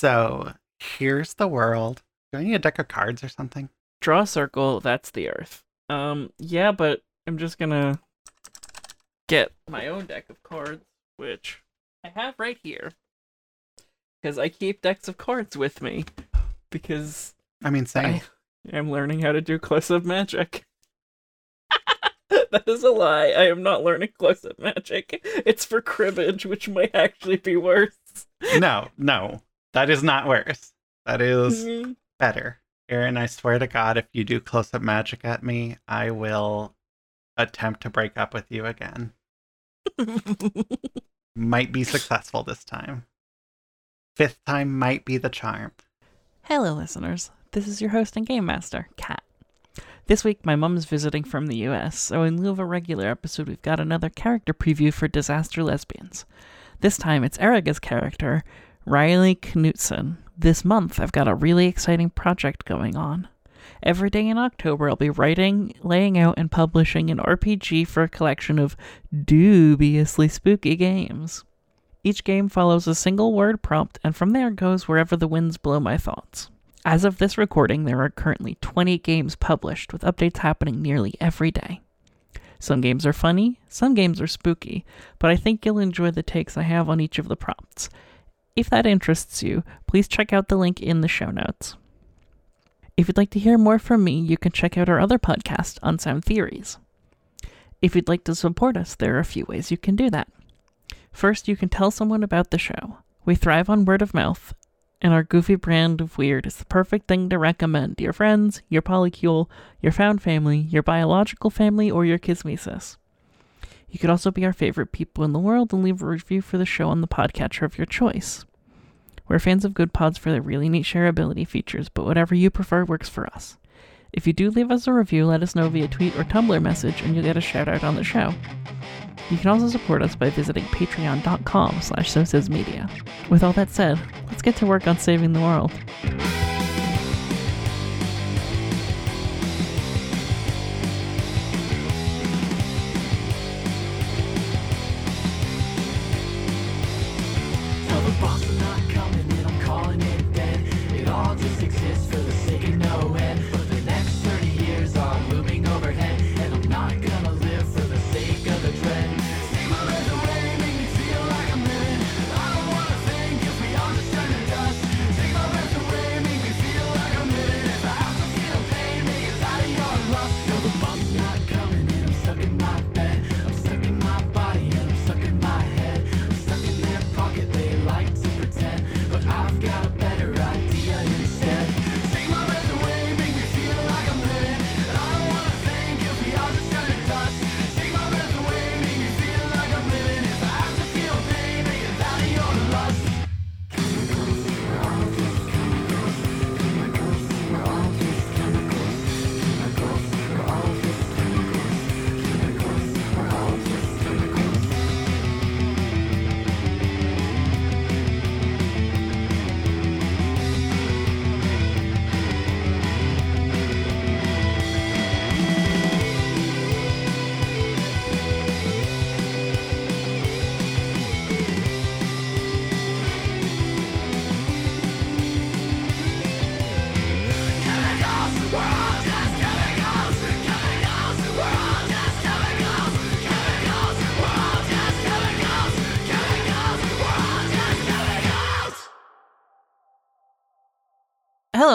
So here's the world. Do I need a deck of cards or something? Draw a circle, that's the earth. Um, yeah, but I'm just gonna get my own deck of cards, which I have right here. Because I keep decks of cards with me. Because I mean, same. I am learning how to do close up magic. that is a lie. I am not learning close up magic. It's for cribbage, which might actually be worse. no, no. That is not worse. That is Mhm. better. Aaron, I swear to God, if you do close up magic at me, I will attempt to break up with you again. Might be successful this time. Fifth time might be the charm. Hello, listeners. This is your host and game master, Kat. This week, my mom's visiting from the US, so in lieu of a regular episode, we've got another character preview for Disaster Lesbians. This time, it's Erica's character, Riley Knutson. This month, I've got a really exciting project going on. Every day in October, I'll be writing, laying out, and publishing an RPG for a collection of dubiously spooky games. Each game follows a single word prompt, and from there goes wherever the winds blow my thoughts. As of this recording, there are currently 20 games published, with updates happening nearly every day. Some games are funny, some games are spooky, but I think you'll enjoy the takes I have on each of the prompts. If that interests you, please check out the link in the show notes. If you'd like to hear more from me, you can check out our other podcast, Unsound Theories. If you'd like to support us, there are a few ways you can do that. First, you can tell someone about the show. We thrive on word of mouth, and our goofy brand of weird is the perfect thing to recommend to your friends, your polycule, your found family, your biological family, or your kismesis. You could also be our favorite people in the world and leave a review for the show on the podcatcher of your choice. We're fans of Goodpods for their really neat shareability features, but whatever you prefer works for us. If you do leave us a review, let us know via tweet or Tumblr message, and you'll get a shout out on the show. You can also support us by visiting patreon.com slash media. With all that said, let's get to work on saving the world.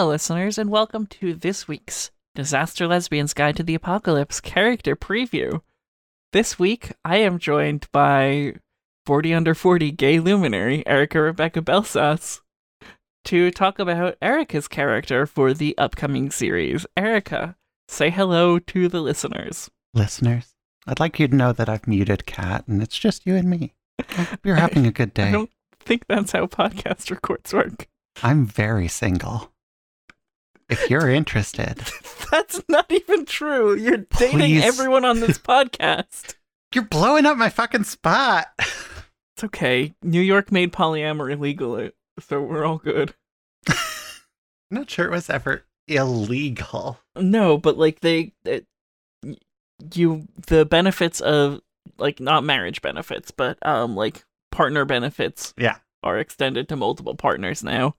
Hello, listeners, and welcome to this week's Disaster Lesbians Guide to the Apocalypse character preview. This week, I am joined by 40 under 40 gay luminary Erica Rebecca Belsas to talk about Erica's character for the upcoming series. Erica, say hello to the listeners. Listeners, I'd like you to know that I've muted Kat and it's just you and me. You're having a good day. I don't think that's how podcast records work. I'm very single. If you're interested, That's not even true. You're dating everyone on this podcast. you're blowing up my fucking spot. It's okay. New York made polyamory legal, so we're all good. I'm not sure it was ever illegal. No, but like they, it, you, the benefits of like not marriage benefits, but um like partner benefits Yeah. are extended to multiple partners now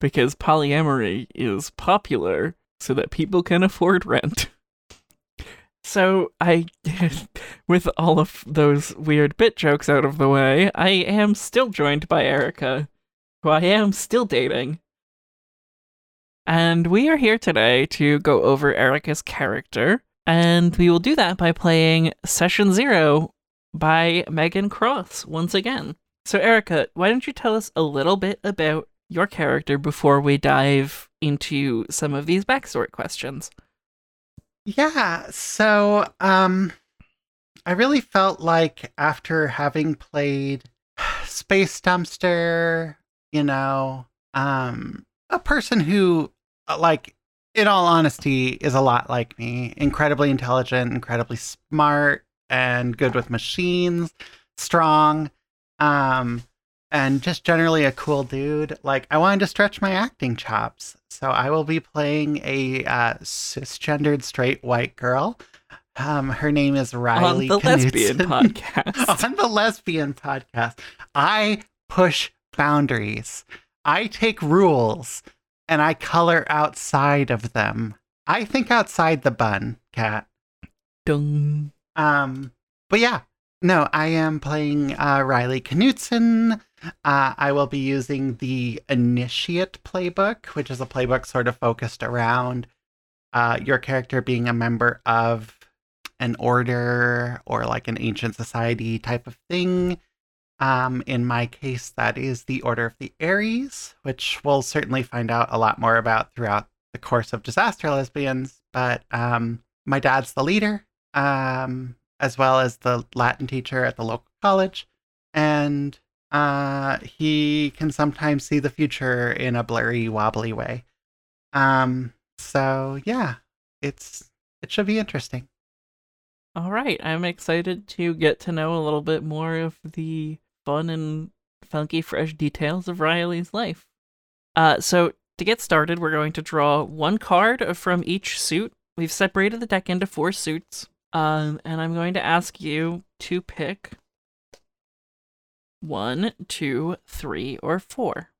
because polyamory is popular so that people can afford rent. So I with all of those weird bit jokes out of the way, I am still joined by Erica, who I am still dating. And we are here today to go over Erica's character, and we will do that by playing Session Zero by Megan Cross once again. So, Erica, why don't you tell us a little bit about your character before we dive into some of these backstory questions? Yeah, so um I really felt like after having played Space Dumpster, you know, um a person who uh, like in all honesty is a lot like me, incredibly intelligent, incredibly smart and good with machines, strong, um and just generally a cool dude. Like I wanted to stretch my acting chops, so I will be playing a uh, cisgendered straight white girl. Um, her name is Riley On the lesbian podcast. On the lesbian podcast, I push boundaries. I take rules and I color outside of them. I think outside the bun, Kat. Dung. Um, but yeah, no, I am playing uh, Riley Knutson. Uh, I will be using the Initiate playbook, which is a playbook sort of focused around uh, your character being a member of an order or like an ancient society type of thing. Um, in my case, that is the Order of the Aries, which we'll certainly find out a lot more about throughout the course of Disaster Lesbians. But um, my dad's the leader, um, as well as the Latin teacher at the local college, and uh, he can sometimes see the future in a blurry, wobbly way. Um, so yeah, it's it should be interesting. All right, I'm excited to get to know a little bit more of the fun and funky, fresh details of Riley's life. Uh, so to get started, we're going to draw one card from each suit. We've separated the deck into four suits, um, and I'm going to ask you to pick one, two, three, or four.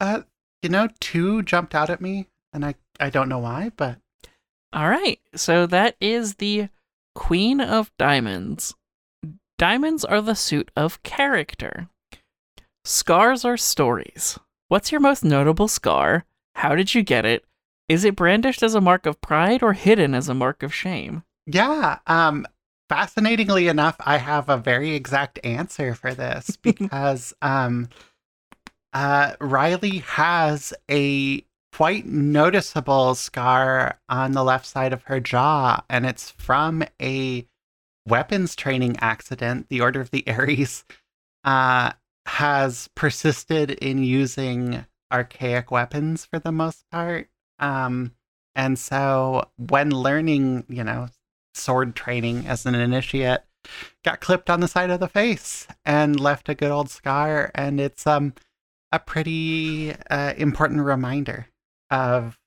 Uh, you know, two jumped out at me, and I I don't know why, but All right, so that is the Queen of Diamonds. Diamonds are the suit of character. Scars are stories. What's your most notable scar? How did you get it? Is it brandished as a mark of pride or hidden as a mark of shame? yeah. Um, fascinatingly enough, I have a very exact answer for this because um, uh, Riley has a quite noticeable scar on the left side of her jaw, and it's from a weapons training accident. The Order of the Aries uh, has persisted in using archaic weapons for the most part. Um, and so when learning, you know, sword training as an initiate, got clipped on the side of the face and left a good old scar. And it's um a pretty uh, important reminder of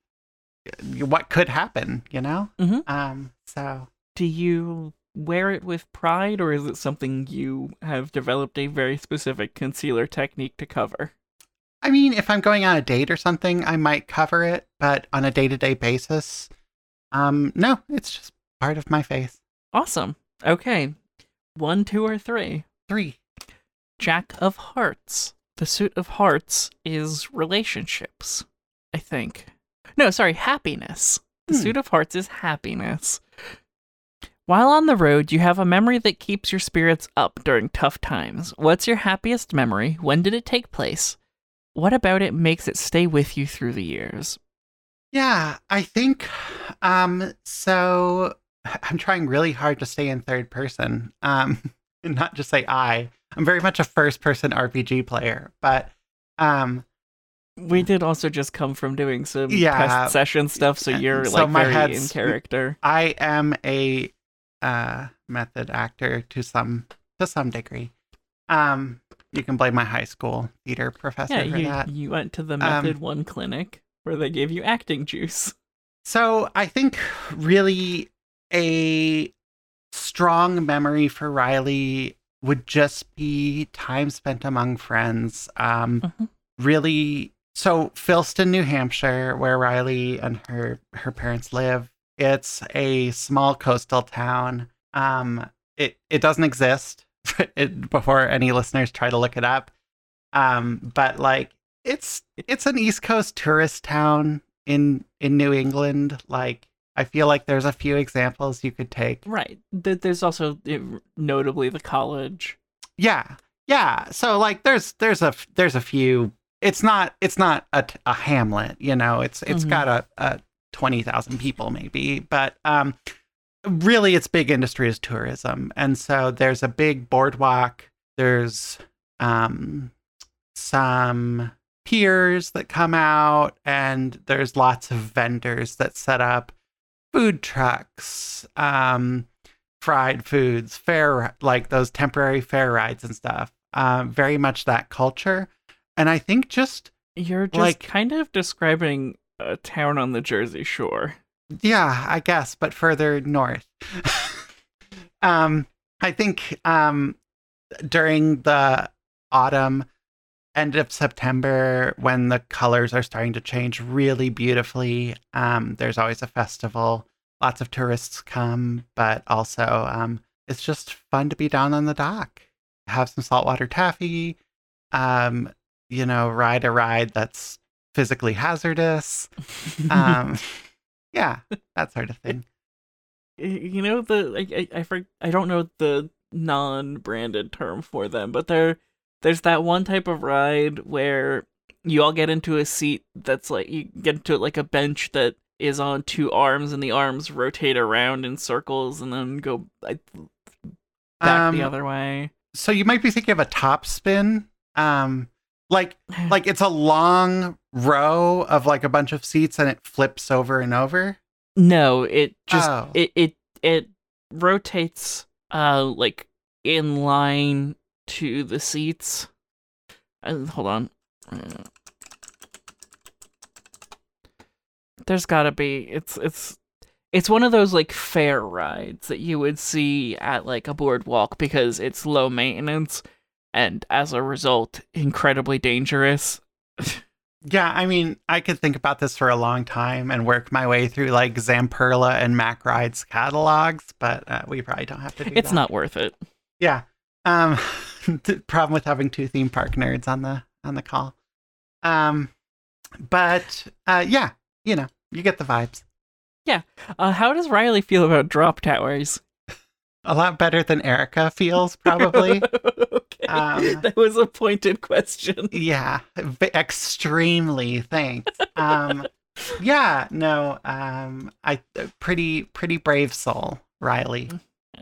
what could happen, you know? Mhm. Um, so Do you wear it with pride or is it something you have developed a very specific concealer technique to cover? I mean, if I'm going on a date or something, I might cover it, but on a day to day basis, um, no, it's just part of my face. Awesome. Okay. One, two, or three? Three. Jack of Hearts. The suit of hearts is relationships, I think. No, sorry, happiness. The Hmm. suit of hearts is happiness. While on the road, you have a memory that keeps your spirits up during tough times. What's your happiest memory? When did it take place? What about it makes it stay with you through the years? Yeah, I think um so I'm trying really hard to stay in third person. Um and not just say I. I'm very much a first person RPG player, but um We did also just come from doing some Yeah. test session stuff, so you're so like my very in character. I am a uh method actor to some to some degree. Um you can blame my high school theater professor Yeah, for you, that. you went to the Um, Method One clinic where they gave you acting juice. So I think really a strong memory for Riley would just be time spent among friends. Um, Mhm. Really, so Philston, New Hampshire, where Riley and her her parents live, it's a small coastal town. Um, it it doesn't exist it, before any listeners try to look it up. Um, but like it's it's an East Coast tourist town in in New England. Like I feel like there's a few examples you could take. Right. There's also notably the college. Yeah, yeah. So like there's there's a there's a few. It's not it's not a, a hamlet. You know, it's it's Mhm. got a, a twenty thousand people maybe, but um, really its big industry is tourism, and so there's a big boardwalk. There's um some piers that come out and there's lots of vendors that set up food trucks um fried foods fair like those temporary fair rides and stuff um very much that culture and i think just You're just Like- kind of describing a town on the Jersey Shore. yeah i guess but further north um i think um during the autumn end of september when the colors are starting to change really beautifully. Um there's always a festival. Lots of tourists come but also um it's just fun to be down on the dock have some saltwater taffy um you know ride a ride that's physically hazardous. Um yeah that sort of thing. You know the I I I, I don't know the non-branded term for them, but there there's that one type of ride where you all get into a seat that's like you get into like a bench that is on two arms and the arms rotate around in circles and then go back the Um, other way. so you might be thinking of a top spin um like like it's a long row of like a bunch of seats and it flips over and over no, it just Oh. it it it rotates uh like in line to the seats. Uh, hold on. There's got to be it's it's it's one of those like fair rides that you would see at like a boardwalk because it's low maintenance and as a result incredibly dangerous. yeah i mean i could think about this for a long time and work my way through like zamperla and Mack rides catalogs but uh, we probably don't have to do that. It's that. not worth it. yeah um the problem with having two theme park nerds on the on the call um but uh yeah you know you get the vibes Yeah. Uh, how does Riley feel about drop towers? a lot better than erica feels probably okay. Um, that was a pointed question. Yeah, extremely. Thanks. Um, yeah, no, um, I pretty pretty brave soul, Riley.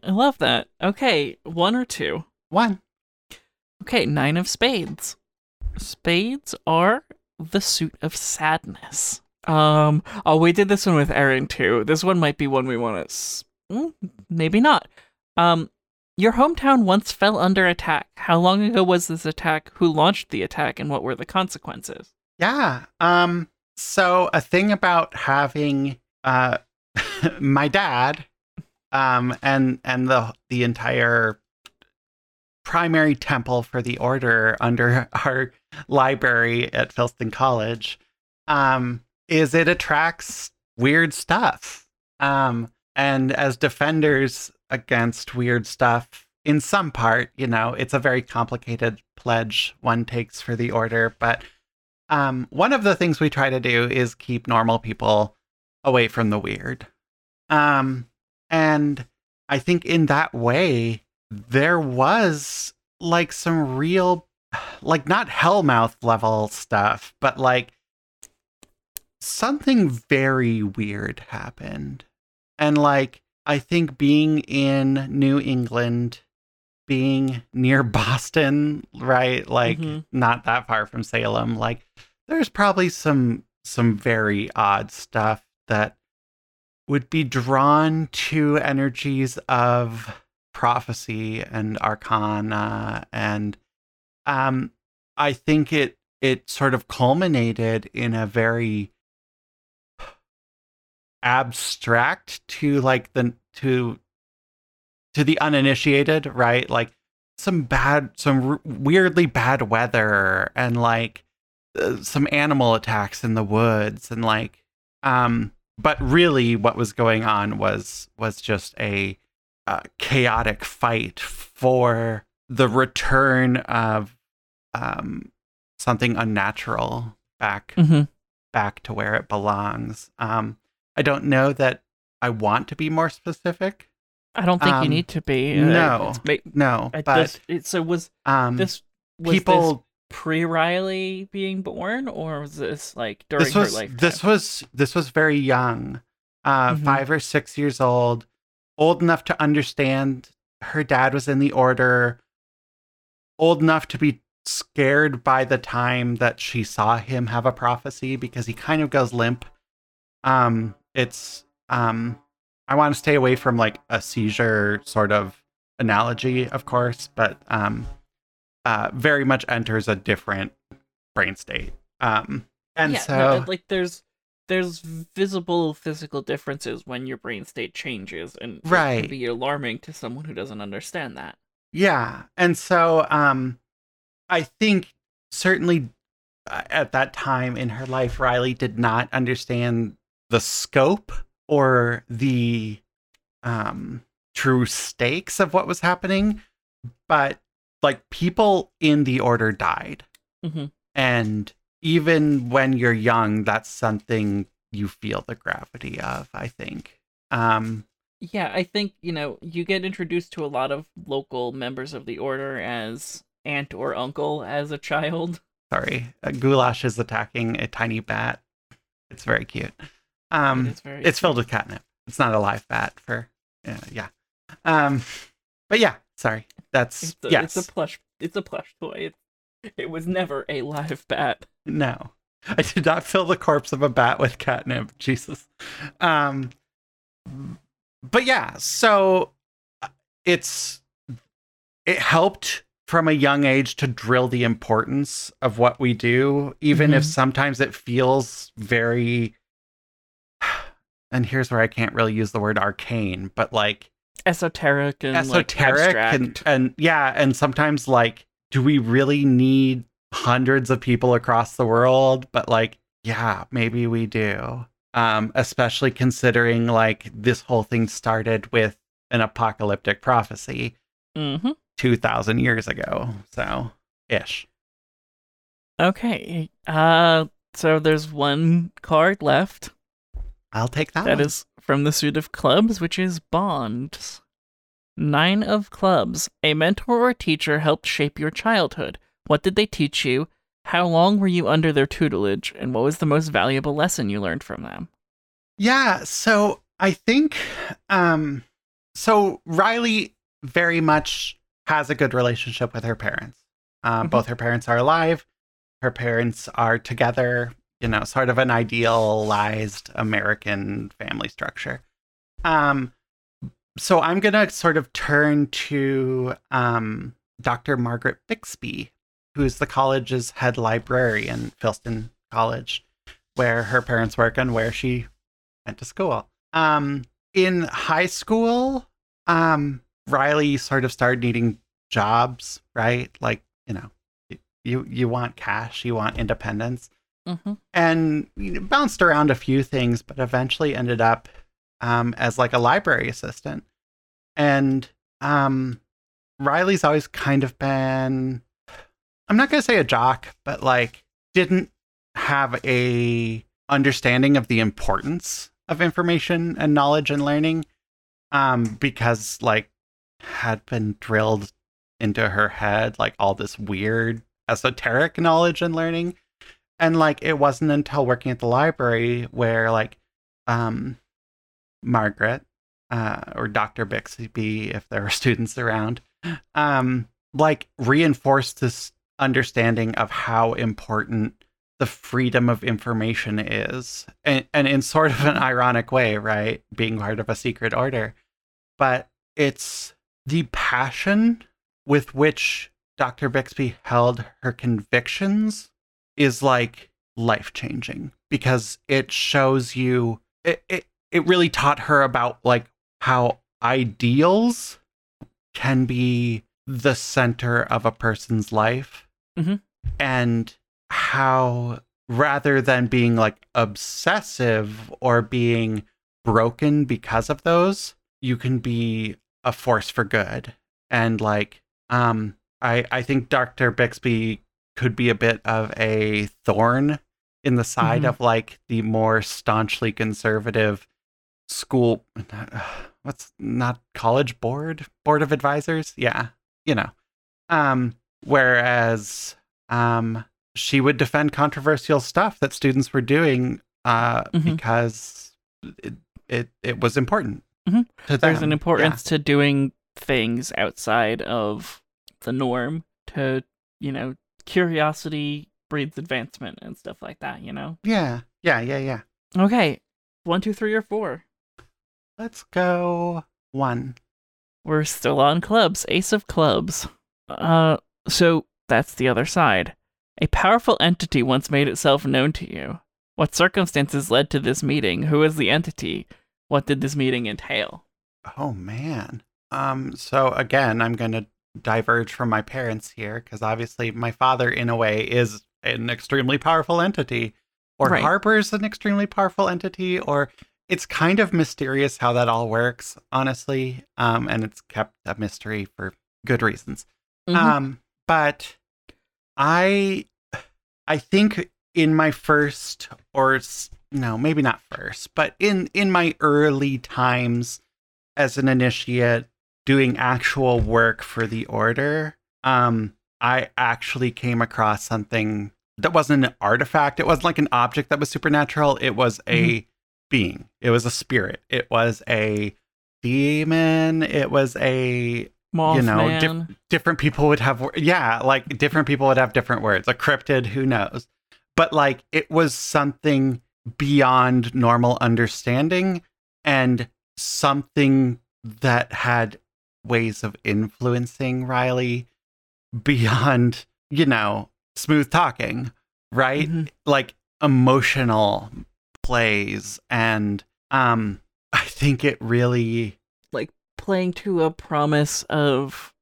I love that. Okay, one or two. One. Okay, nine of spades. Spades are the suit of sadness. Um, oh, we did this one with Aaron too. This one might be one we want to. S- mm, maybe not. Um, your hometown once fell under attack. How long ago was this attack? Who launched the attack, and what were the consequences? Yeah. Um. So a thing about having uh, my dad, um, and and the the entire primary temple for the order under our library at Philston College, um, is it attracts weird stuff. Um, and as defenders against weird stuff, in some part, you know, it's a very complicated pledge one takes for the order, but um, one of the things we try to do is keep normal people away from the weird. Um, and I think in that way, there was like some real, like not Hellmouth level stuff, but like something very weird happened. And like, I think being in New England, being near Boston, right? Like, Mhm. not that far from Salem, like, there's probably some some very odd stuff that would be drawn to energies of prophecy and arcana and um i think it it sort of culminated in a very abstract to like the to to the uninitiated right? Like some bad, some r- weirdly bad weather and like uh, some animal attacks in the woods and like, um, but really what was going on was was just a uh, chaotic fight for the return of um, something unnatural back Mm-hmm. back to where it belongs. Um, I don't know that I want to be more specific. I don't think you Um, need to be. Uh, no, it's No, but it- so was um, this was people. this pre Riley being born, or was this like during This was her lifetime? this was this was very young, uh, Mhm. five or six years old, old enough to understand her dad was in the order, old enough to be scared by the time that she saw him have a prophecy because he kind of goes limp. Um, it's um, I want to stay away from like a seizure sort of analogy, of course, but um, uh, very much enters a different brain state. Um, and yeah, so no, like there's there's visible physical differences when your brain state changes, and right. it can be alarming to someone who doesn't understand that. Yeah. And so um I think certainly uh, at that time in her life Riley did not understand the scope or the um true stakes of what was happening, but like people in the order died. hmm And even when you're young, that's something you feel the gravity of, I think. Um Yeah, I think you know you get introduced to a lot of local members of the order as aunt or uncle as a child. sorry. Uh, Goulash is attacking a tiny bat. It's very cute. It Um is very it's filled with catnip. It's not a live bat for uh, yeah. Um but yeah, sorry. That's It's a, yes. it's a plush. It's a plush toy. It, it was never a live bat. No. I did not fill the corpse of a bat with catnip. Jesus. Um but yeah, so uh, it's it helped from a young age to drill the importance of what we do even if Mhm. sometimes it feels very and here's where I can't really use the word arcane, but like Esoteric and esoteric like, and and yeah, and sometimes like, do we really need hundreds of people across the world? But like, yeah, maybe we do. Um, especially considering like this whole thing started with an apocalyptic prophecy Mhm. two thousand years ago, so ish. Okay. Uh, so there's one card left. I'll take that. That one. is from the suit of clubs, which is bonds. Nine of clubs. A mentor or teacher helped shape your childhood. What did they teach you? How long were you under their tutelage? And what was the most valuable lesson you learned from them? Yeah, so I think um so Riley very much has a good relationship with her parents. Um, Mhm. Both her parents are alive. Her parents are together, you know, sort of an idealized American family structure. Um, so I'm going to sort of turn to um, Dr. Margaret Bixby, who's the college's head librarian, at Philston College, where her parents work and where she went to school. Um, in high school, um, Riley sort of started needing jobs, right? Like, you know, you you want cash, you want independence, Mm-hmm. and you know, bounced around a few things, but eventually ended up um, as like a library assistant. And um, Riley's always kind of been, I'm not gonna say a jock, but like didn't have a understanding of the importance of information and knowledge and learning um because like had been drilled into her head like all this weird esoteric knowledge and learning and like it wasn't until working at the library where like um margaret uh or dr bixby if there are students around um like reinforced this understanding of how important the freedom of information is and, and in sort of an ironic way right being part of a secret order. But it's the passion with which dr bixby held her convictions is like life changing because it shows you it, it it really taught her about like how ideals can be the center of a person's life Mhm. and how rather than being like obsessive or being broken because of those you can be a force for good and like um i i think dr bixby could be a bit of a thorn in the side Mhm. of like the more staunchly conservative school what's not college board board of advisors yeah you know um whereas um she would defend controversial stuff that students were doing uh Mhm. because it, it it was important Mhm. There's an importance to doing things outside of the norm to, you know, curiosity breeds advancement and stuff like that, you know? yeah yeah yeah yeah yeah Okay. One, two, three, or four. Let's go one We're still on clubs. Ace of clubs. Uh, so that's the other side. A powerful entity once made itself known to you. What circumstances led to this meeting? Who is the entity? What did this meeting entail? Oh man. Um so again, I'm going to diverge from my parents here cuz obviously my father in a way is an extremely powerful entity or Right. Harper's an extremely powerful entity or it's kind of mysterious how that all works, honestly. Um and it's kept a mystery for good reasons. Mhm. Um but I I think in my first or no, maybe not first, but in in my early times as an initiate doing actual work for the order, um I actually came across something that wasn't an artifact. It wasn't like an object that was supernatural. It was a being. It was a spirit. It was a demon. It was a you know, diff- different people would have yeah like different people would have different words a cryptid who knows but like it was something beyond normal understanding and something that had ways of influencing riley beyond you know smooth talking right Mhm. like emotional plays and um i think it really like playing to a promise of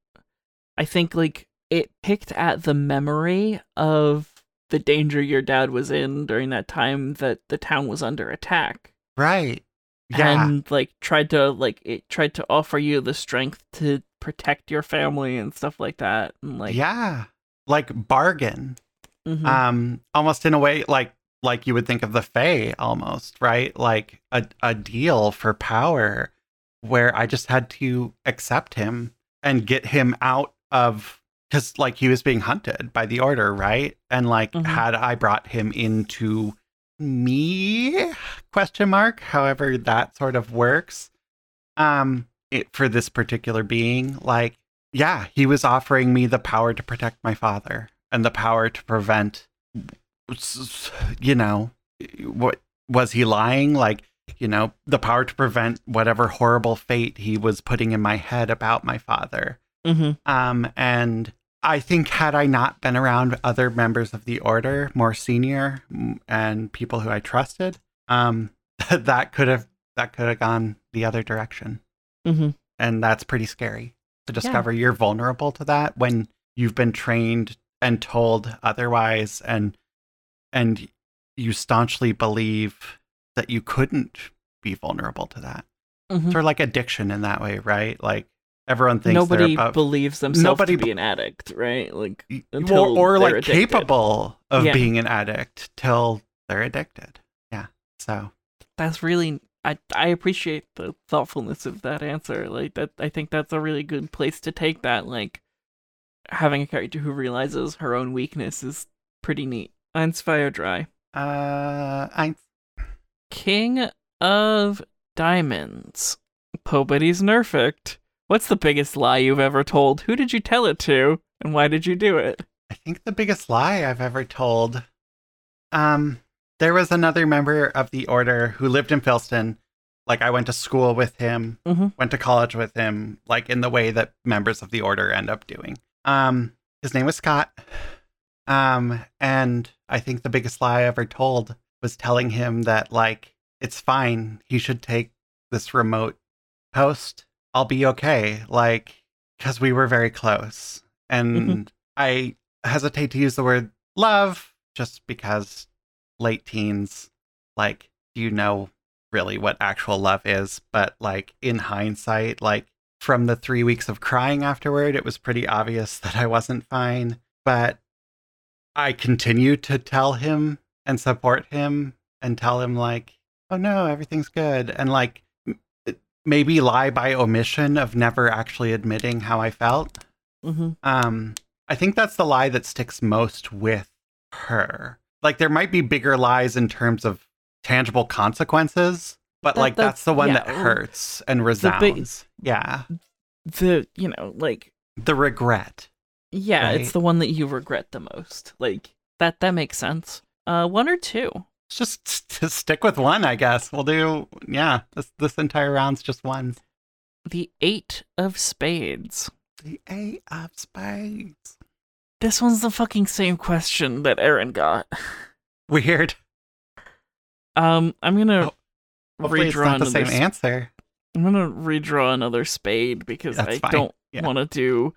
I think like it picked at the memory of the danger your dad was in during that time that the town was under attack. right yeah And like tried to like it tried to offer you the strength to protect your family and stuff like that. And like yeah like bargain mhm. um almost in a way like like you would think of the Fae almost right like a, a deal for power where i just had to accept him and get him out of because like he was being hunted by the order right and like Mhm. had i brought him into me question mark however that sort of works um it, for this particular being like yeah he was offering me the power to protect my father and the power to prevent you know what was he lying like you know the power to prevent whatever horrible fate he was putting in my head about my father Mhm. um and i think had i not been around other members of the order more senior and people who i trusted um that could have that could have gone the other direction Mhm. and that's pretty scary to discover you're vulnerable to that when you've been trained and told otherwise and and you staunchly believe that you couldn't be vulnerable to that Mhm. sort of like addiction in that way right like everyone thinks Nobody believes themselves Nobody to be an addict, right? Like or, until or they're like addicted. capable of Yeah. being an addict till they're addicted yeah so that's really I I appreciate the thoughtfulness of that answer. Like that I think that's a really good place to take that like having a character who realizes her own weakness is pretty neat. Eins fire dry. uh i King of Diamonds. Nobody's nerfect. What's the biggest lie you've ever told? Who did you tell it to? And why did you do it? I think the biggest lie I've ever told. Um, there was another member of the order who lived in Philston. Like I went to school with him, Mhm. went to college with him, like in the way that members of the order end up doing. Um, his name was Scott. Um, and I think the biggest lie I ever told was telling him that like it's fine. He should take this remote post. I'll be okay. Like because we were very close. And I hesitate to use the word love just because late teens, like, do you know really what actual love is? But like in hindsight, like from the three weeks of crying afterward, it was pretty obvious that I wasn't fine. But I continue to tell him and support him and tell him, like, oh no, everything's good. And like m- maybe lie by omission of never actually admitting how I felt. Mm-hmm. Um, I think that's the lie that sticks most with her. Like there might be bigger lies in terms of tangible consequences, but That- like that's- that's the one yeah, that hurts and resounds. yeah. The you know like The regret. Yeah, it's the one that you regret the most. Like that that makes sense. Uh, one or two. Just s- to stick with one, I guess. We'll do yeah, this this entire round's just one. The eight of spades. The eight of spades. This one's the fucking same question that Aaron got. Weird. Um, I'm gonna Oh, Hopefully it's redraw not the same answer. I'm gonna redraw another spade because That's I fine. don't Yeah. want to do.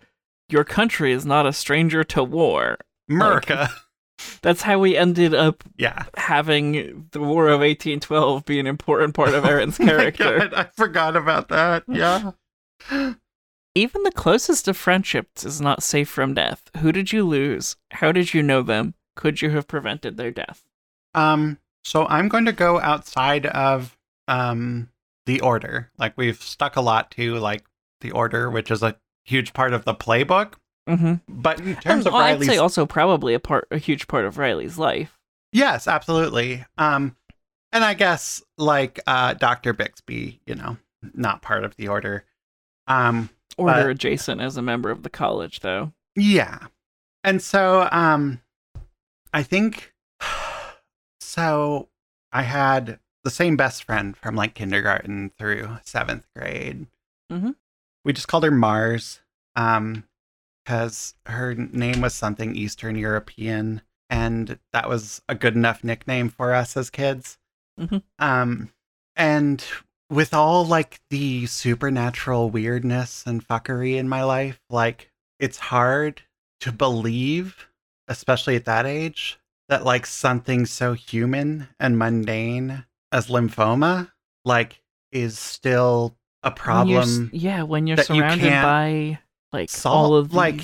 Your country is not a stranger to war. America. That's how we ended up yeah. having the War of 1812 be an important part of Aaron's Oh character. God, I forgot about that. Yeah. Even the closest of friendships is not safe from death. Who did you lose? How did you know them? Could you have prevented their death? Um, so I'm going to go outside of um the order. Like we've stuck a lot to like the order, which is a huge part of the playbook. Mm-hmm. But in terms of I'd Riley's, say also probably a part, a huge part of Riley's life. yes, absolutely. Um, and I guess like uh Doctor Bixby, you know, not part of the order. Um, Order But- adjacent as a member of the college, though. Yeah. And so um I think so I had the same best friend from like kindergarten through 7th grade. Mhm. We just called her Mars um cuz her name was something Eastern European and that was a good enough nickname for us as kids. Mhm. Um and with all like the supernatural weirdness and fuckery in my life, like it's hard to believe, especially at that age, that like something so human and mundane as lymphoma, like, is still a When problem. yeah, when you're that you surrounded by like all of these like,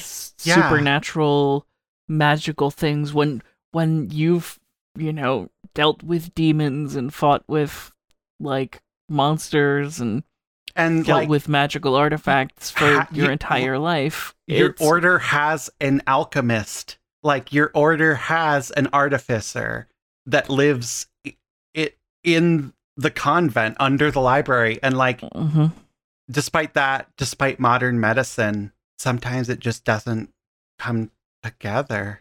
yeah. supernatural, magical things. When when you've you know dealt with demons and fought with like monsters and and dealt like with magical artifacts for ha- your you- entire life. your it's- order has an alchemist, like your order has an artificer that lives it in the convent under the library and like Mhm. despite that, despite modern medicine, sometimes it just doesn't come together.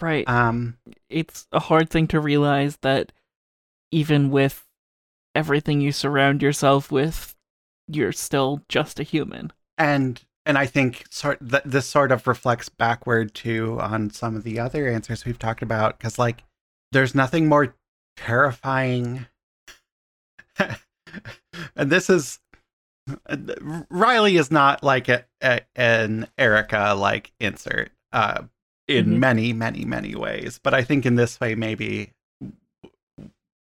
right. Um, it's a hard thing to realize that even with everything you surround yourself with, you're still just a human. and and I think sort th- this sort of reflects backward too on some of the other answers we've talked about because like there's nothing more terrifying. and this is Riley is not like a, a an Erica like insert uh in Mhm. many many many ways but I think in this way maybe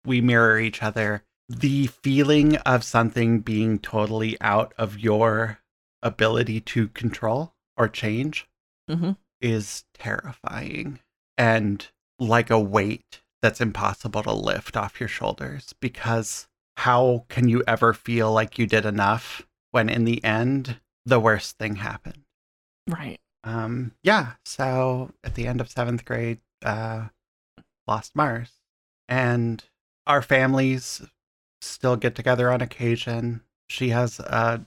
we mirror each other the feeling of something being totally out of your ability to control or change Mm-hmm. is terrifying and like a weight that's impossible to lift off your shoulders because how can you ever feel like you did enough when in the end the worst thing happened Right. um yeah so at the end of seventh grade uh lost mars and our families still get together on occasion she has a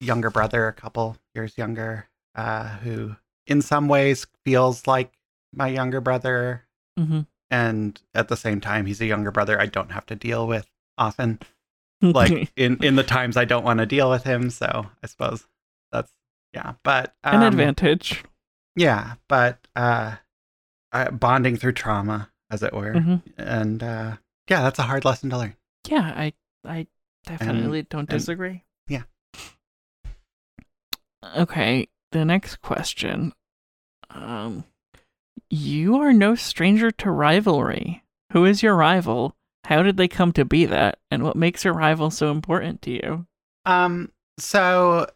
younger brother a couple years younger uh who in some ways feels like my younger brother Mm-hmm. and at the same time he's a younger brother i don't have to deal with often like in in the times i don't want to deal with him so i suppose that's yeah but an um, advantage. yeah but uh, uh bonding through trauma as it were Mhm. and uh yeah that's a hard lesson to learn Yeah, I I definitely don't and- disagree. yeah. Okay, the next question. Um, you are no stranger to rivalry. Who is your rival? How did they come to be that? And what makes your rival so important to you? Um, so,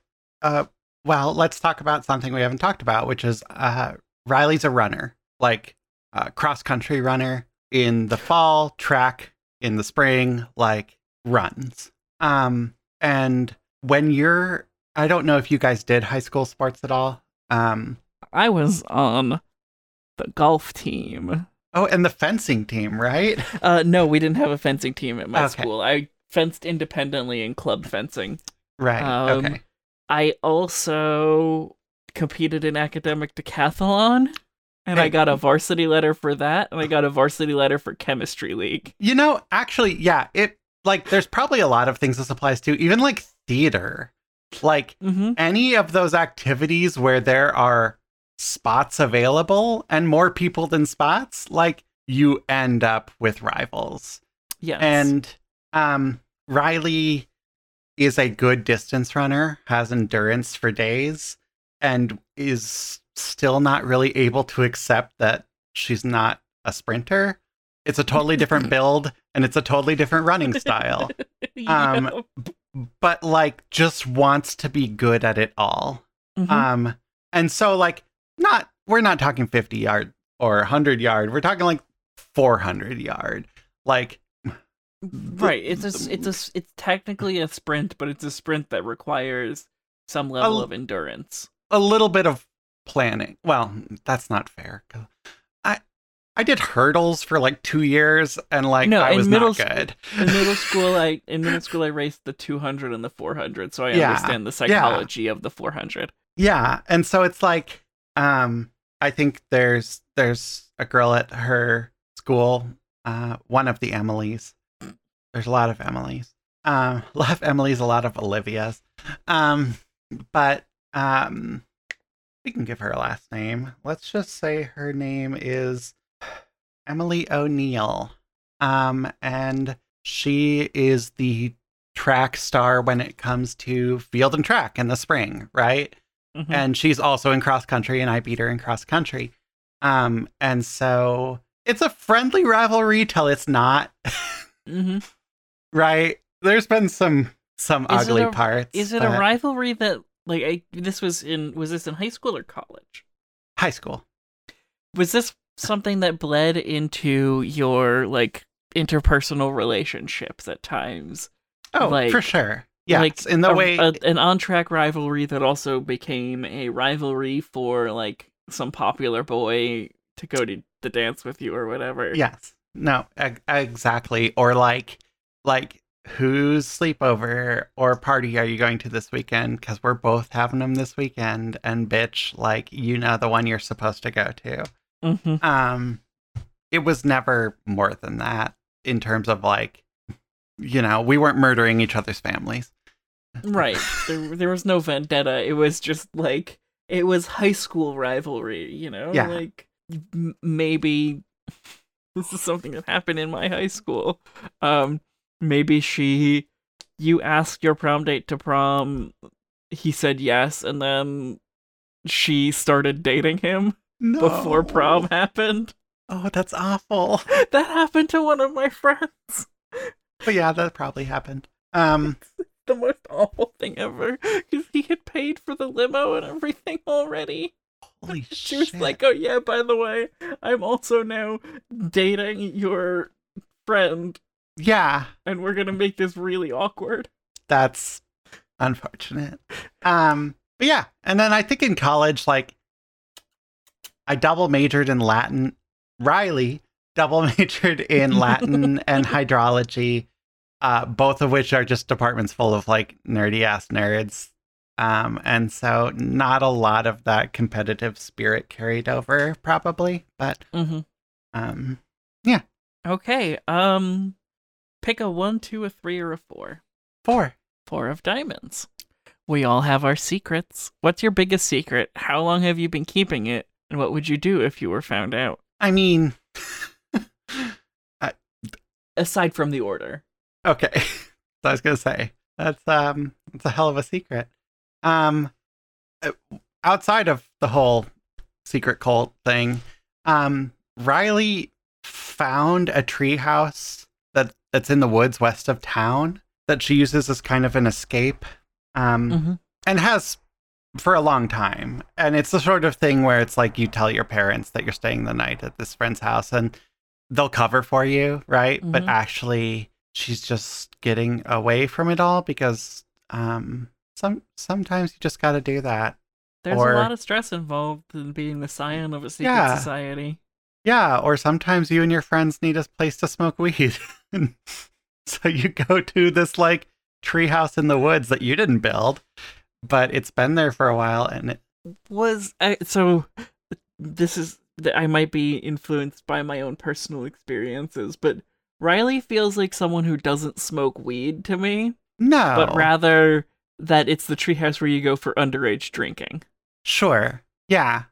uh, well, let's talk about something we haven't talked about, which is uh, Riley's a runner, like uh, cross country runner in the fall, track in the spring, like runs. Um, and when you're, I don't know if you guys did high school sports at all. Um, I was on the golf team. Oh, and the fencing team, right? Uh, no, we didn't have a fencing team at my Okay. school. I fenced independently in club fencing. Right. Um, okay. I also competed in academic decathlon, and I got a varsity letter for that, and I got a varsity letter for chemistry league. You know, actually, yeah, it like there's probably a lot of things this applies to, even like theater. Like Mm-hmm. any of those activities where there are spots available and more people than spots, like you end up with rivals. Yes. And um Riley is a good distance runner, has endurance for days, and is still not really able to accept that she's not a sprinter. It's a totally different build and it's a totally different running style. um, but like just wants to be good at it all. Mhm. Um and so like not we're not talking 50 yard or 100 yard. We're talking like 400 yard. Like right. It's a it's a it's technically a sprint, but it's a sprint that requires some level l- of endurance. a little bit of planning. Well, that's not fair. I I did hurdles for like 2 years and like No, I in was middle not sc- good. In middle school, I in middle school I raced the 200 and the 400, so I Yeah. understand the psychology of the 400. Yeah, and so it's like um I think there's there's a girl at her school, uh one of the Emilys. There's a lot of Emilys. Um a lot of Emilys, a lot of Olivias. Um but um we can give her a last name. Let's just say her name is Emily O'Neill. Um and she is the track star when it comes to field and track in the spring, right? Mhm. and she's also in cross country and I beat her in cross country. Um and so it's a friendly rivalry till it's not, Mhm. right? There's been some some Is ugly a- parts. Is it but- a rivalry that like I this was in was this in high school or college? high school? Was this something that bled into your like interpersonal relationships at times? Oh, Like- for sure. Yes, like in the a- way a- an on-track rivalry that also became a rivalry for like some popular boy to go to the dance with you or whatever. Yes. No, e- exactly. Or like like whose sleepover or party are you going to this weekend cuz we're both having them this weekend and bitch like you know the one you're supposed to go to. hmm um it was never more than that in terms of like you know we weren't murdering each other's families Right. There, there was no vendetta. It was just like it was high school rivalry. You know, Yeah. like m- maybe this is something that happened in my high school. Um, maybe she, you asked your prom date to prom, he said yes, and then she started dating him no. before prom happened. oh that's awful That happened to one of my friends. But yeah that probably happened. Um The most awful thing ever, because he had paid for the limo and everything already. holy She was like, "Oh yeah, by the way, I'm also now dating your friend, yeah. And we're gonna make this really awkward." that's unfortunate. Um but yeah and then i think in college like i double majored in latin riley double majored in latin and hydrology uh both of which are just departments full of like nerdy ass nerds um and so not a lot of that competitive spirit carried over probably but Mm-hmm. um yeah. Okay. Um, pick a one, two, a three, or a four. four Four of diamonds. We all have our secrets. What's your biggest secret? How long have you been keeping it? And what would you do if you were found out? i mean Aside from the order. Okay. so I was gonna say that's um it's a hell of a secret. Um uh, outside of the whole secret cult thing, um, Riley found a treehouse that that's in the woods west of town that she uses as kind of an escape, um, Mhm. and has for a long time. And it's the sort of thing where it's like you tell your parents that you're staying the night at this friend's house, and they'll cover for you, right? But Mhm. actually, she's just getting away from it all because um, some sometimes you just got to do that. There's Or- a lot of stress involved in being the scion of a secret Yeah. society. Yeah, or sometimes you and your friends need a place to smoke weed. so you go to this like treehouse in the woods that you didn't build, but it's been there for a while and it, Was I, so this is I might be influenced by my own personal experiences, but Riley feels like someone who doesn't smoke weed to me, no. but rather that it's the treehouse where you go for underage drinking. sure. Yeah.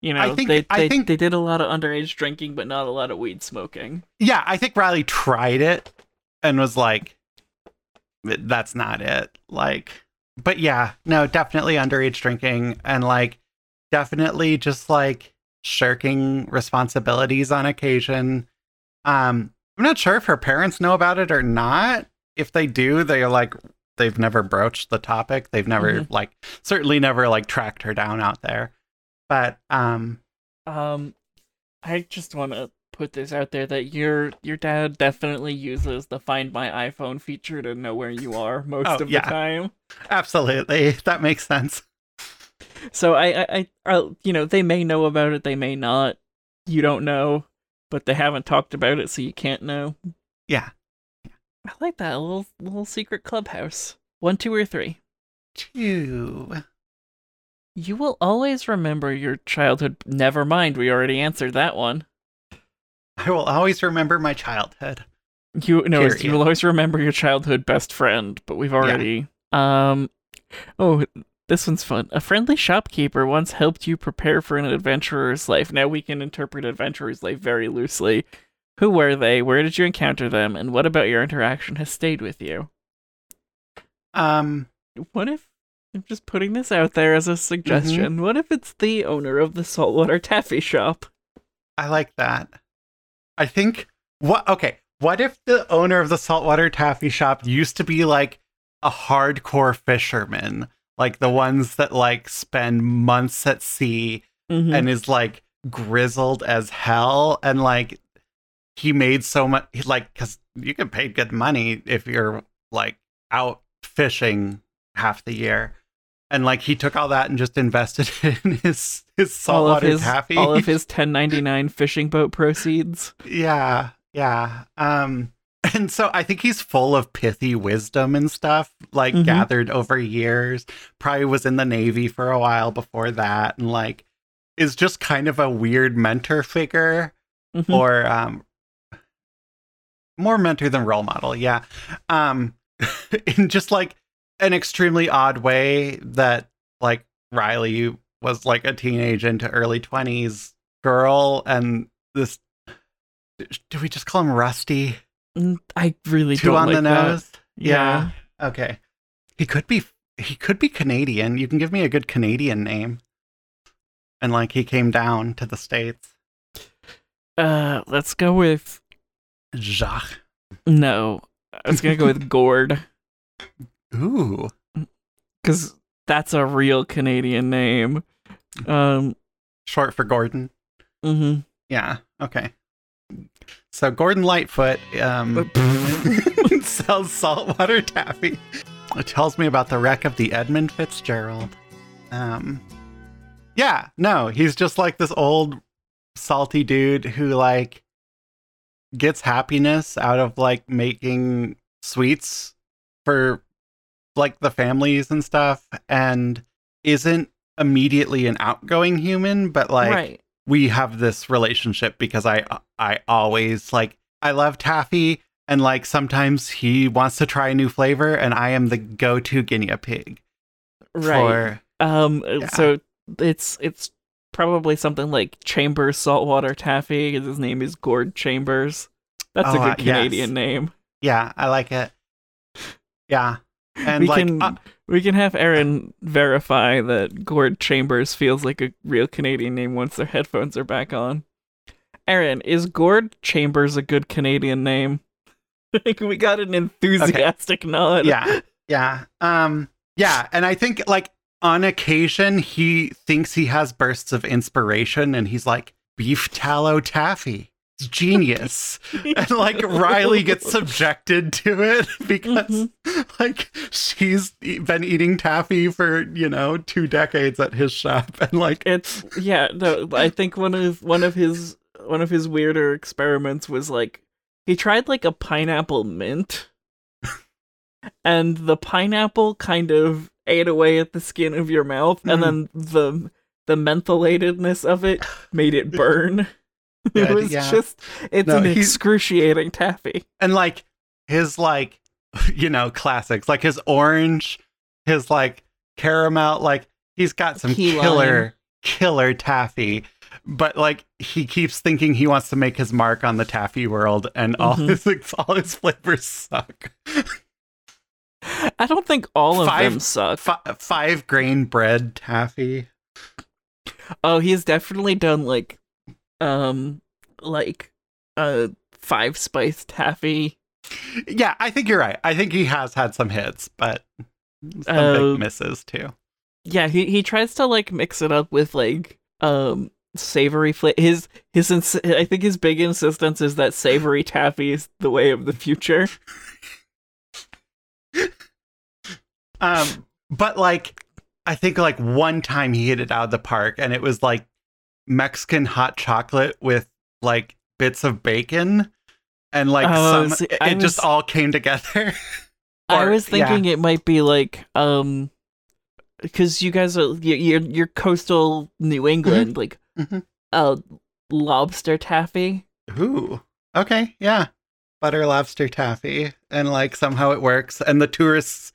You know, I think- they I think- they did a lot of underage drinking, but not a lot of weed smoking. Yeah, I think Riley tried it and was like that's not it. Like but yeah, no, definitely underage drinking and like definitely just like shirking responsibilities on occasion. Um I'm not sure if her parents know about it or not. If they do, they're like they've never broached the topic. They've never Mhm. like certainly never like tracked her down out there. But um Um, I just want to put this out there that your your dad definitely uses the Find My iPhone feature to know where you are most Oh, of yeah. the time. absolutely that makes sense. So I, I, I, I, you know, they may know about it, they may not. You don't know, but they haven't talked about it, so you can't know. Yeah. I like that little little secret clubhouse. One, two, or three. Two. You will always remember your childhood. Never mind, we already answered that one. I will always remember my childhood. You know, you will always remember your childhood best friend, but we've already um oh this one's fun. A friendly shopkeeper once helped you prepare for an adventurer's life. Now we can interpret adventurer's life very loosely. Who were they? Where did you encounter them? And what about your interaction has stayed with you? Um, What if I'm just putting this out there as a suggestion. What if it's the owner of the saltwater taffy shop? I like that. I think what okay, what if the owner of the saltwater taffy shop used to be like a hardcore fisherman, like the ones that like spend months at sea Mhm. and is like grizzled as hell and like he made so much like cuz you can pay good money if you're like out fishing half the year. And like he took all that and just invested in his his all of saltwater his taffy. all of his 1099 fishing boat proceeds. Yeah, yeah. Um and so I think he's full of pithy wisdom and stuff, like Mhm. gathered over years. Probably was in the Navy for a while before that, and like is just kind of a weird mentor figure Mhm. or um more mentor than role model, yeah. Um in just like an extremely odd way that like Riley was like a teenage into early 20s girl and this do we just call him Rusty? I really Two don't on like the nose? Yeah. Okay. He could be he could be Canadian. You can give me a good Canadian name. And like he came down to the states. Uh, let's go with Jacques. no. I was gonna go with Gord Ooh. because that's a real Canadian name. Um. Short for Gordon. Mm-hmm. Yeah. Okay. So Gordon Lightfoot um, sells saltwater taffy. It tells me about the wreck of the Edmund Fitzgerald. Um, yeah, no, he's just like this old salty dude who like gets happiness out of like making sweets for like the families and stuff, and isn't immediately an outgoing human, but like right. We have this relationship because I I always like I love taffy and like sometimes he wants to try a new flavor and I am the go-to guinea pig Right. for Um. Yeah. So it's it's probably something like Chambers saltwater taffy because his name is Gord Chambers. That's a Oh, uh, good yes. Canadian name. yeah, I like it. Yeah. And we like can uh, We can have Aaron verify that Gord Chambers feels like a real Canadian name once their headphones are back on. Aaron, is Gord Chambers a good Canadian name? Like we got an enthusiastic nod. yeah yeah um yeah and i think like on occasion he thinks he has bursts of inspiration and he's like beef tallow taffy genius and like riley gets subjected to it because mm-hmm. like she's been eating taffy for you know two decades at his shop and like It's yeah, no, I think one of one of his one of his weirder experiments was like he tried like a pineapple mint. and the pineapple kind of ate away at the skin of your mouth and mm. then the the mentholatedness of it made it burn. it was yeah. just it's No, an excruciating taffy. and like his like you know classics like his orange his like caramel like he's got some Key killer lime. killer taffy but like he keeps thinking he wants to make his mark on the taffy world and all Mhm. his all his flavors suck I don't think all of Five- them suck. F- five grain bread taffy Oh, he's definitely done like um like a five spice taffy. yeah i think you're right i think he has had some hits but some Uh, big misses too Yeah, he he tries to like mix it up with like um savory flavor. His his ins- I think his big insistence is that savory taffy is the way of the future. Um, but like, I think like one time he hit it out of the park, and it was like Mexican hot chocolate with like bits of bacon, and like Oh, some, see, it I just all came together. I Or- was yeah. thinking it might be like um because you guys are you're you're, coastal New England like Mhm. uh lobster taffy. Ooh, okay, yeah, butter lobster taffy, and like somehow it works, and the tourists.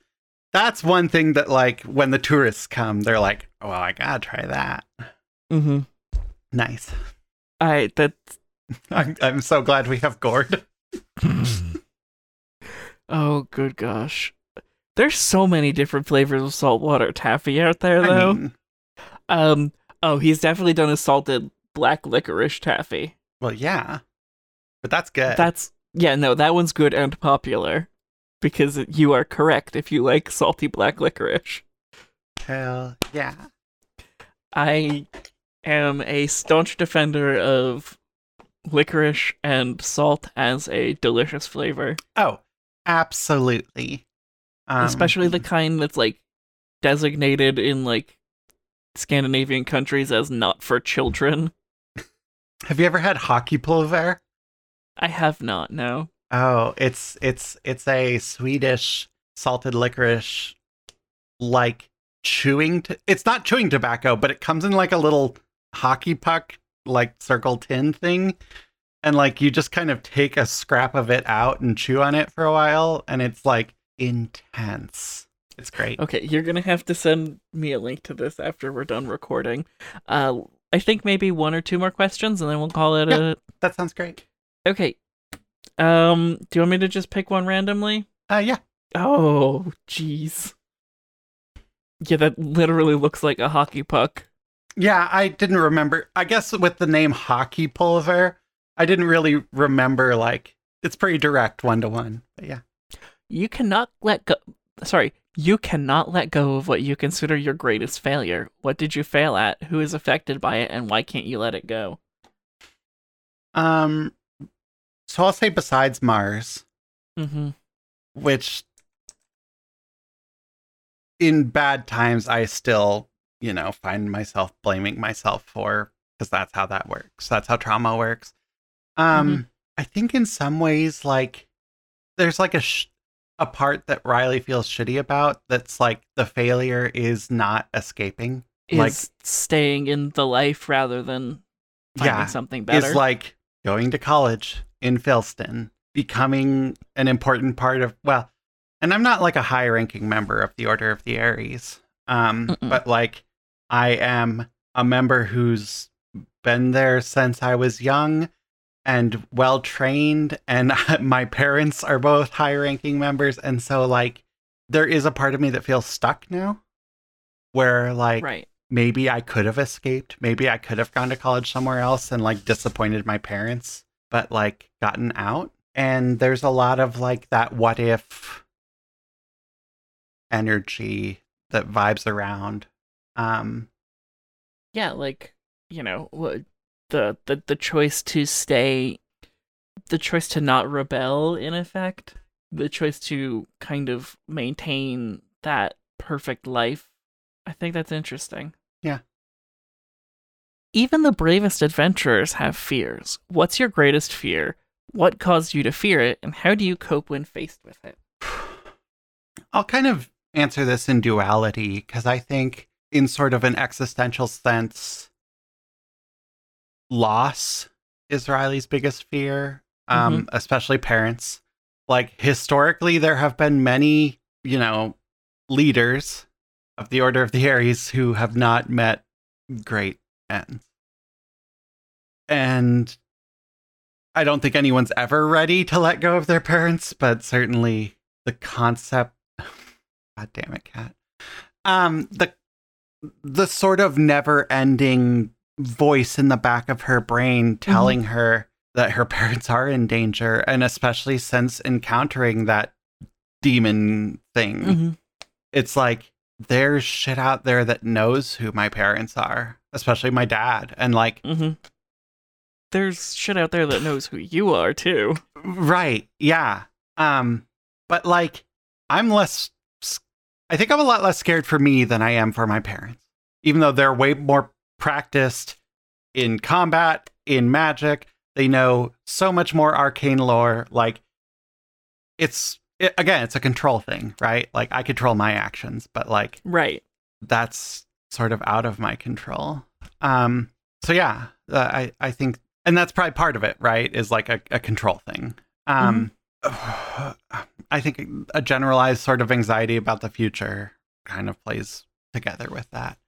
That's one thing that like when the tourists come, they're like, "Oh, I gotta try that." Mm-hmm. Nice. I that I'm, I'm so glad we have Gord. oh good gosh. There's so many different flavors of saltwater taffy out there I though. mean, Um. Oh, he's definitely done a salted black licorice taffy. well, yeah, but that's good. That's yeah. No, that one's good and popular because you are correct if you like salty black licorice. Hell yeah. I am a staunch defender of licorice and salt as a delicious flavor, Oh, absolutely. Um, especially the kind that's like designated in like Scandinavian countries as not for children. Have you ever had hockey pulver? I have not. No. Oh, it's it's it's a Swedish salted licorice, like chewing. T- it's not chewing tobacco, but it comes in like a little hockey puck, like circle tin thing, and like you just kind of take a scrap of it out and chew on it for a while, and it's like intense. It's great. Okay, you're gonna have to send me a link to this after we're done recording. Uh, I think maybe one or two more questions, and then we'll call it Yeah. a. That sounds great. Okay. Um, do you want me to just pick one randomly? Uh, yeah. Oh, jeez. Yeah, that literally looks like a hockey puck. Yeah, I didn't remember. I guess with the name Hockey Pulver, I didn't really remember. Like, it's pretty direct one to one. But yeah. You cannot let go. Sorry, you cannot let go of what you consider your greatest failure. What did you fail at? Who is affected by it? And why can't you let it go? Um, so I'll say besides Mars, Mm-hmm. which in bad times I still, you know, find myself blaming myself for because that's how that works. That's how trauma works. Um, I think in some ways, like, there's like a sh- a part that Riley feels shitty about. That's like the failure is not escaping. Is Like- staying in the life rather than finding Yeah, something better. is like going to college in Philston, becoming an important part of well, and I'm not like a high ranking member of the Order of the Aries. Um, Mm-mm. but like I am a member who's been there since I was young and well trained and my parents are both high ranking members and so like there is a part of me that feels stuck now where like right. maybe I could have escaped. Maybe I could have gone to college somewhere else and like disappointed my parents, but like gotten out. And there's a lot of like that what if energy that vibes around. Um Yeah, like you know the the the choice to stay, the choice to not rebel, in effect, the choice to kind of maintain that perfect life. I think that's interesting. Yeah. Even the bravest adventurers have fears. What's your greatest fear? What caused you to fear it, and how do you cope when faced with it? I'll kind of answer this in duality because I think, in sort of an existential sense, loss is Riley's biggest fear, um, especially parents. Like, historically, there have been many, you know, leaders of the Order of the Aries who have not met great ends. And I don't think anyone's ever ready to let go of their parents, but certainly the concept God damn it, cat. Um, the the sort of never ending voice in the back of her brain telling her that her parents are in danger, and especially since encountering that demon thing, Mm-hmm. it's like there's shit out there that knows who my parents are, especially my dad, and like Mm-hmm. There's shit out there that knows who you are too. Right. Yeah. Um but like I'm less I think I'm a lot less scared for me than I am for my parents. Even though they're way more practiced in combat, in magic, they know so much more arcane lore like it's it, again, it's a control thing, right? Like I control my actions, but like Right. that's sort of out of my control. Um, so yeah, uh, I I think, and that's probably part of it, right? Is like a, a control thing. Um, I think a generalized sort of anxiety about the future kind of plays together with that.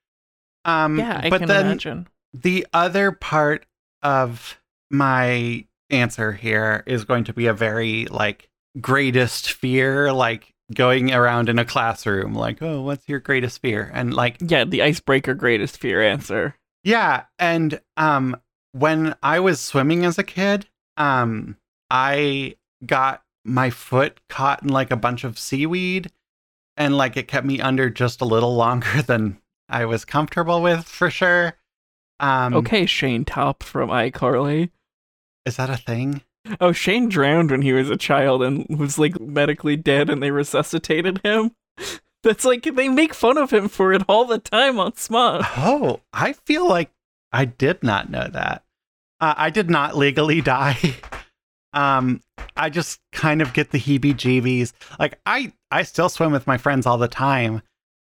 Um, Yeah, I but can then imagine. the other part of my answer here is going to be a very like greatest fear, like going around in a classroom, like, oh, what's your greatest fear? And like, Yeah, the icebreaker greatest fear answer. yeah, and um, when I was swimming as a kid, um, I got my foot caught in like a bunch of seaweed, and like it kept me under just a little longer than I was comfortable with, for sure. Um, Okay, Shayne Topp from iCarly. is that a thing? Oh, Shane drowned when he was a child and was like medically dead and they resuscitated him. That's like they make fun of him for it all the time on Smosh. Oh, I feel like I did not know that. Uh, I did not legally die. Um, I just kind of get the heebie-jeebies. Like I, I still swim with my friends all the time.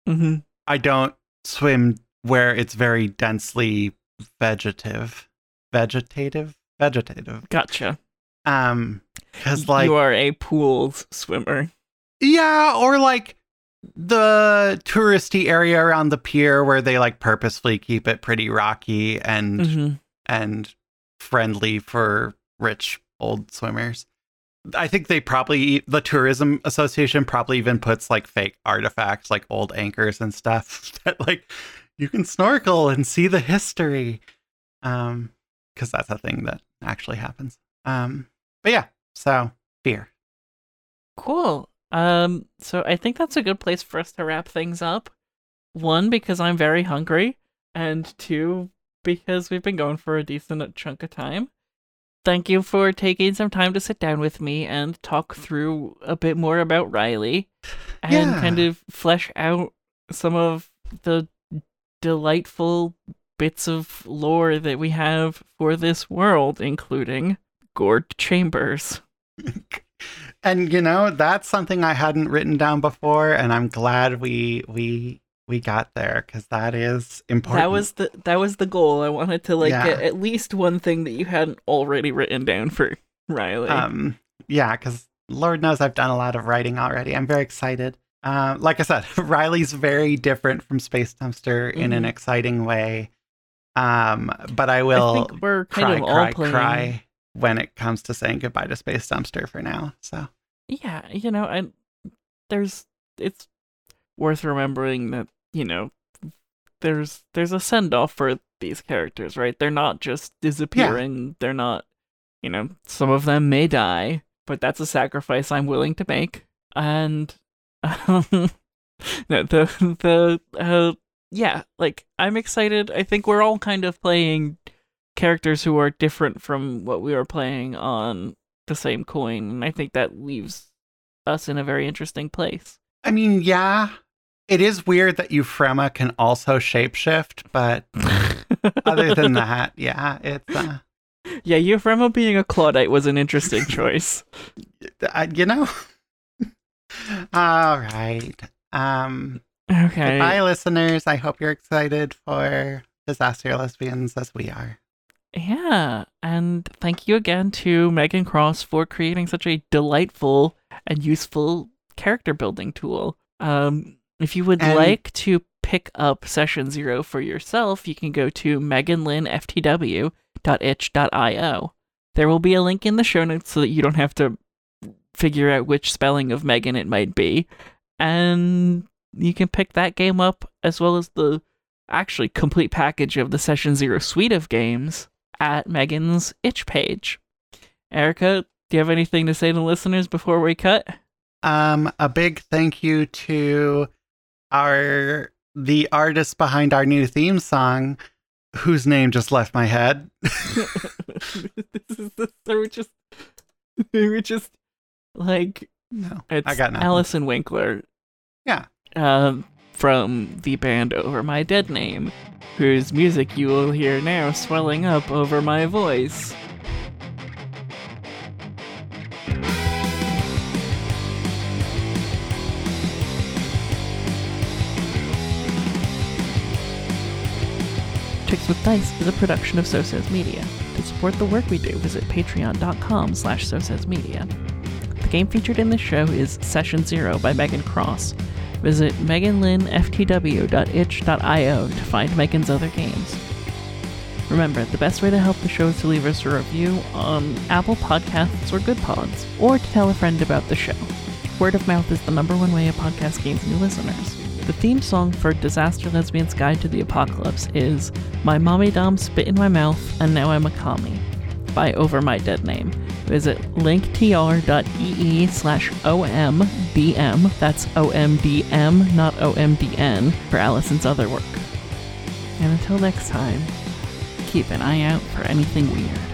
hmm I don't swim where it's very densely vegetative, vegetative, vegetative. Gotcha. Um, because like you are a pool swimmer. Yeah, or like the touristy area around the pier where they like purposefully keep it pretty rocky and hmm and friendly for rich old swimmers. I think they probably the tourism association probably even puts like fake artifacts like old anchors and stuff that like you can snorkel and see the history. Um cuz that's a thing that actually happens. Um but yeah, so fear. Cool. Um, so I think that's a good place for us to wrap things up. One, because I'm very hungry, and two, because we've been going for a decent chunk of time. Thank you for taking some time to sit down with me and talk through a bit more about Riley and Yeah. kind of flesh out some of the delightful bits of lore that we have for this world, including Gord Chambers. and you know that's something i hadn't written down before and i'm glad we we we got there because that is important That was the that was the goal. I wanted to like Yeah. get at least one thing that you hadn't already written down for Riley. um yeah because lord knows i've done a lot of writing already i'm very excited uh, like i said riley's very different from space dumpster in an Mhm. exciting way um but i I will think we're kind cry of all cry playing. cry when it comes to saying goodbye to space dumpster for now so Yeah, you know, I there's it's worth remembering that you know there's there's a send off for these characters, right? They're not just disappearing. They're not, you know, some of them may die, but that's a sacrifice I'm willing to make. And um, no, the the uh, yeah, like I'm excited. I think we're all kind of playing characters who are different from what we were playing on the same coin, and I think that leaves us in a very interesting place. I mean, yeah, it is weird that Euphrema can also shapeshift, but other than that, yeah, it's uh, yeah, Euphrema being a Claudite was an interesting choice. uh, you know. All right. Um Okay. goodbye listeners. I hope you're excited for Disaster Lesbians as we are. Yeah, and thank you again to Megan Cross for creating such a delightful and useful character building tool. Um, if you would And- like to pick up Session Zero for yourself, you can go to meganlynnftw.itch.io. There will be a link in the show notes so that you don't have to figure out which spelling of Megan it might be. And you can pick that game up as well as the actually complete package of the Session Zero suite of games at Megan's itch page. Erica, do you have anything to say to listeners before we cut? Um, a big thank you to our the artist behind our new theme song, whose name just left my head. this is the so we just we were just like No, it's I got nothing. Allison Winkler. Yeah. Um from the band Over My Dead Name, whose music you will hear now swelling up over my voice. With Dice is a production of So Says Media. To support the work we do, visit patreon.com slash so media. The game featured in this show is Session Zero by Megan Cross. Visit meganlynnftw.itch.io to find Megan's other games. Remember, the best way to help the show is to leave us a review on Apple Podcasts or Goodpods, or to tell a friend about the show. Word of mouth is the number one way a podcast gains new listeners. The theme song for Disaster Lesbian's Guide to the Apocalypse is My Mommy Dom Spit in My Mouth and Now I'm a Commie by Over My Dead Name. Visit linktr.ee slash OMDM, that's OMDM, not OMDN, for Allison's other work. And until next time, keep an eye out for anything weird.